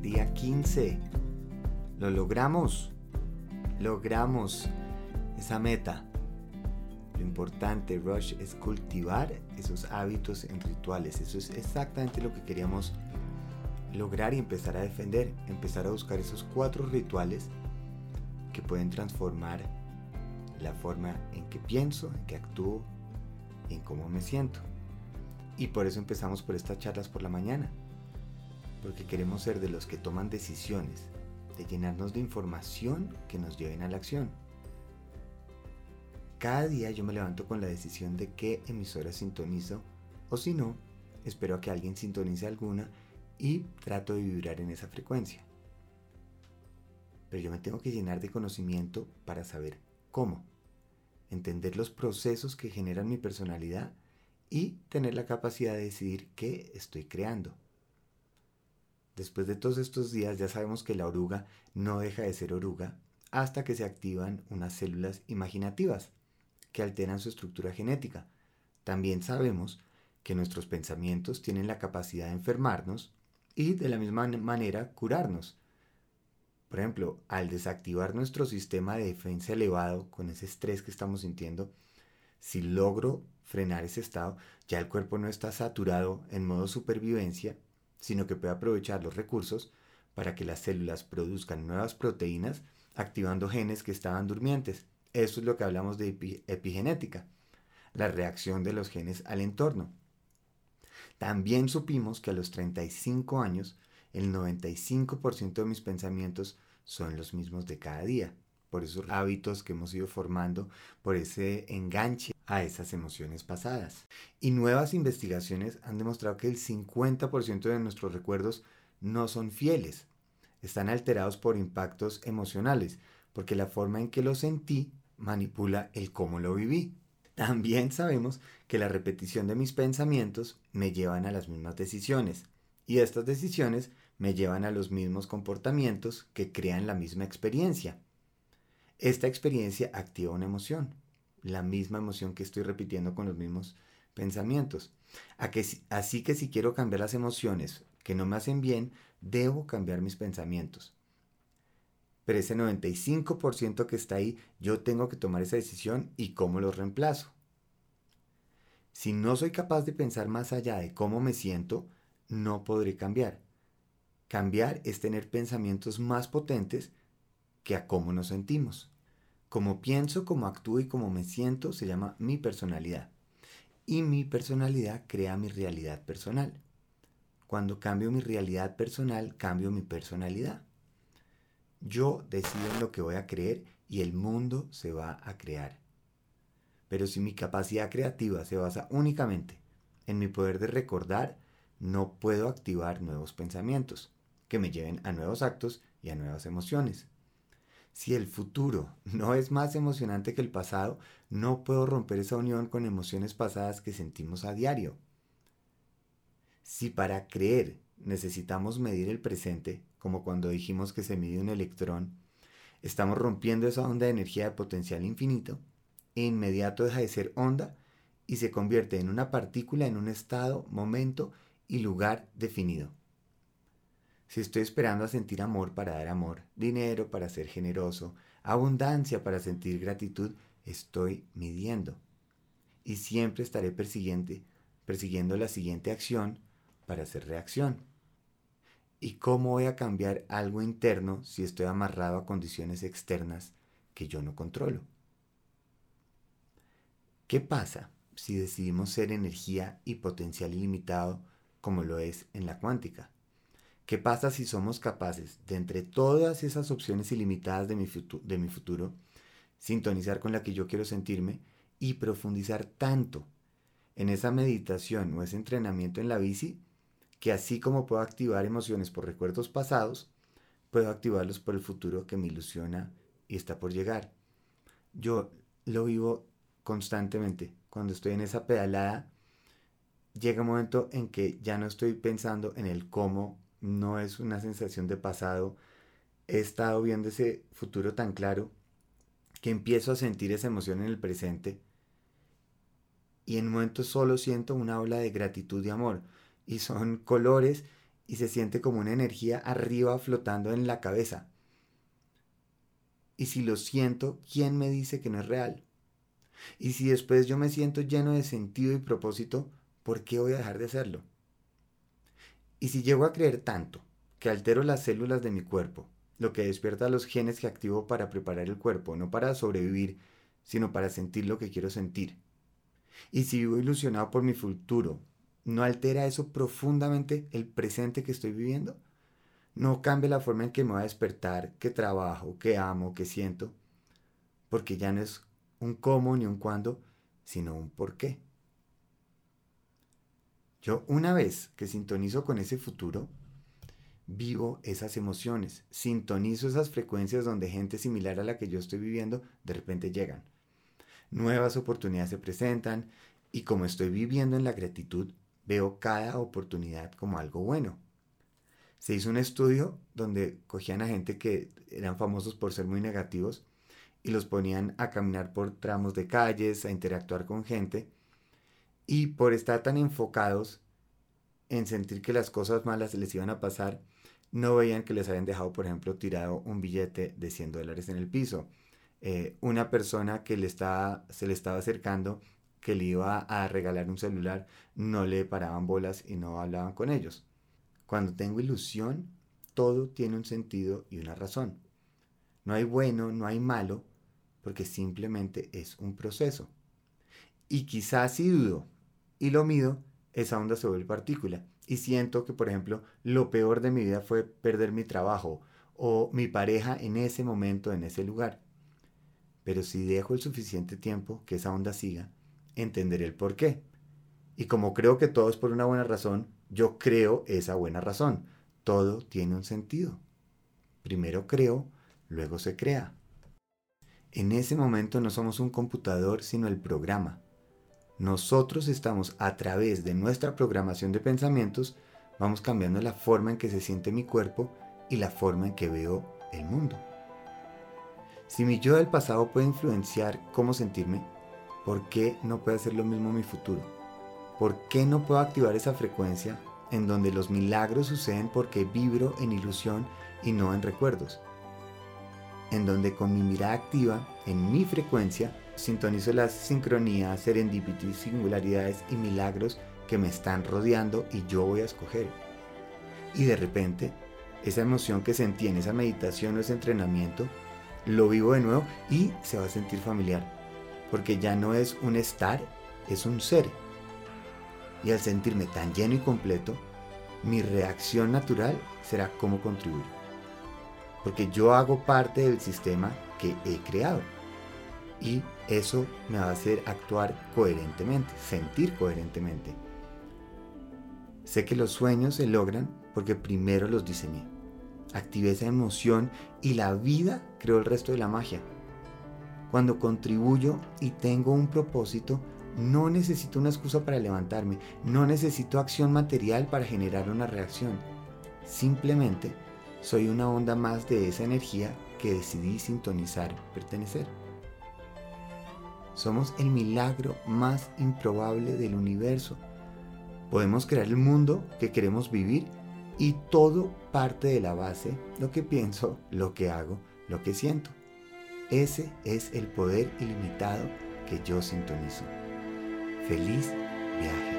Día 15. Lo logramos. Logramos esa meta. Lo importante, Rush, es cultivar esos hábitos en rituales. Eso es exactamente lo que queríamos lograr y empezar a defender. Empezar a buscar esos cuatro rituales que pueden transformar la forma en que pienso, en que actúo, en cómo me siento. Y por eso empezamos por estas charlas por la mañana. Porque queremos ser de los que toman decisiones, de llenarnos de información que nos lleven a la acción. Cada día yo me levanto con la decisión de qué emisora sintonizo o si no, espero a que alguien sintonice alguna y trato de vibrar en esa frecuencia. Pero yo me tengo que llenar de conocimiento para saber cómo, entender los procesos que generan mi personalidad y tener la capacidad de decidir qué estoy creando. Después de todos estos días ya sabemos que la oruga no deja de ser oruga hasta que se activan unas células imaginativas que alteran su estructura genética. También sabemos que nuestros pensamientos tienen la capacidad de enfermarnos y de la misma manera curarnos. Por ejemplo, al desactivar nuestro sistema de defensa elevado con ese estrés que estamos sintiendo, si logro frenar ese estado, ya el cuerpo no está saturado en modo supervivencia, sino que puede aprovechar los recursos para que las células produzcan nuevas proteínas activando genes que estaban durmientes. Eso es lo que hablamos de epigenética, la reacción de los genes al entorno. También supimos que a los 35 años el 95% de mis pensamientos son los mismos de cada día, por esos hábitos que hemos ido formando, por ese enganche a esas emociones pasadas. Y nuevas investigaciones han demostrado que el 50% de nuestros recuerdos no son fieles, están alterados por impactos emocionales, porque la forma en que lo sentí manipula el cómo lo viví. También sabemos que la repetición de mis pensamientos me llevan a las mismas decisiones, y estas decisiones me llevan a los mismos comportamientos que crean la misma experiencia. Esta experiencia activa una emoción, la misma emoción que estoy repitiendo con los mismos pensamientos. Así que si quiero cambiar las emociones que no me hacen bien, debo cambiar mis pensamientos. Pero ese 95% que está ahí, yo tengo que tomar esa decisión y cómo lo reemplazo. Si no soy capaz de pensar más allá de cómo me siento, no podré cambiar. Cambiar es tener pensamientos más potentes que a cómo nos sentimos. Como pienso, cómo actúo y cómo me siento se llama mi personalidad. Y mi personalidad crea mi realidad personal. Cuando cambio mi realidad personal, cambio mi personalidad. Yo decido en lo que voy a creer y el mundo se va a crear. Pero si mi capacidad creativa se basa únicamente en mi poder de recordar, no puedo activar nuevos pensamientos que me lleven a nuevos actos y a nuevas emociones. Si el futuro no es más emocionante que el pasado, no puedo romper esa unión con emociones pasadas que sentimos a diario. Si para creer necesitamos medir el presente, como cuando dijimos que se mide un electrón, estamos rompiendo esa onda de energía de potencial infinito, e inmediato deja de ser onda y se convierte en una partícula en un estado, momento y lugar definido. Si estoy esperando a sentir amor para dar amor, dinero para ser generoso, abundancia para sentir gratitud, estoy midiendo. Y siempre estaré persiguiendo la siguiente acción para hacer reacción. ¿Y cómo voy a cambiar algo interno si estoy amarrado a condiciones externas que yo no controlo? ¿Qué pasa si decidimos ser energía y potencial ilimitado como lo es en la cuántica. ¿Qué pasa si somos capaces de entre todas esas opciones ilimitadas de mi, de mi futuro, sintonizar con la que yo quiero sentirme y profundizar tanto en esa meditación o ese entrenamiento en la bici, que así como puedo activar emociones por recuerdos pasados, puedo activarlos por el futuro que me ilusiona y está por llegar. Yo lo vivo constantemente. Cuando estoy en esa pedalada, llega un momento en que ya no estoy pensando en el cómo, no es una sensación de pasado, he estado viendo ese futuro tan claro que empiezo a sentir esa emoción en el presente y en un momento solo siento una ola de gratitud y amor y son colores y se siente como una energía arriba flotando en la cabeza. Y si lo siento, ¿quién me dice que no es real? Y si después yo me siento lleno de sentido y propósito, ¿por qué voy a dejar de hacerlo? Y si llego a creer tanto que altero las células de mi cuerpo, lo que despierta los genes que activo para preparar el cuerpo, no para sobrevivir, sino para sentir lo que quiero sentir. Y si vivo ilusionado por mi futuro, ¿no altera eso profundamente el presente que estoy viviendo? no cambie la forma en que me voy a despertar, que trabajo, que amo, que siento, porque ya no es un cómo ni un cuándo, sino un por qué. Yo una vez que sintonizo con ese futuro, vivo esas emociones, sintonizo esas frecuencias donde gente similar a la que yo estoy viviendo de repente llegan. Nuevas oportunidades se presentan y como estoy viviendo en la gratitud, veo cada oportunidad como algo bueno se hizo un estudio donde cogían a gente que eran famosos por ser muy negativos y los ponían a caminar por tramos de calles, a interactuar con gente y por estar tan enfocados en sentir que las cosas malas les iban a pasar, no veían que les habían dejado, por ejemplo, tirado un billete de 100 dólares en el piso. Eh, una persona que le estaba, se le estaba acercando, que le iba a regalar un celular, no le paraban bolas y no hablaban con ellos. Cuando tengo ilusión, todo tiene un sentido y una razón. No hay bueno, no hay malo, porque simplemente es un proceso. Y quizás si dudo y lo mido, esa onda se vuelve partícula. Y siento que, por ejemplo, lo peor de mi vida fue perder mi trabajo o mi pareja en ese momento, en ese lugar. Pero si dejo el suficiente tiempo que esa onda siga, entenderé el por qué. Y como creo que todo es por una buena razón, yo creo esa buena razón. Todo tiene un sentido. Primero creo, luego se crea. En ese momento no somos un computador, sino el programa. Nosotros estamos a través de nuestra programación de pensamientos, vamos cambiando la forma en que se siente mi cuerpo y la forma en que veo el mundo. Si mi yo del pasado puede influenciar cómo sentirme, ¿por qué no puede hacer lo mismo mi futuro? ¿por qué no puedo activar esa frecuencia en donde los milagros suceden porque vibro en ilusión y no en recuerdos? En donde con mi mirada activa, en mi frecuencia, sintonizo las sincronías, serendipity, singularidades y milagros que me están rodeando y yo voy a escoger. Y de repente, esa emoción que sentí en esa meditación o ese entrenamiento, lo vivo de nuevo y se va a sentir familiar. Porque ya no es un estar, es un ser y al sentirme tan lleno y completo, mi reacción natural será cómo contribuir. Porque yo hago parte del sistema que he creado. Y eso me va a hacer actuar coherentemente, sentir coherentemente. Sé que los sueños se logran porque primero los diseñé. Activé esa emoción y la vida creó el resto de la magia. Cuando contribuyo y tengo un propósito, no necesito una excusa para levantarme, no necesito acción material para generar una reacción. Simplemente soy una onda más de esa energía que decidí sintonizar, pertenecer. Somos el milagro más improbable del universo. Podemos crear el mundo que queremos vivir y todo parte de la base, lo que pienso, lo que hago, lo que siento. Ese es el poder ilimitado que yo sintonizo. Feliz viaje.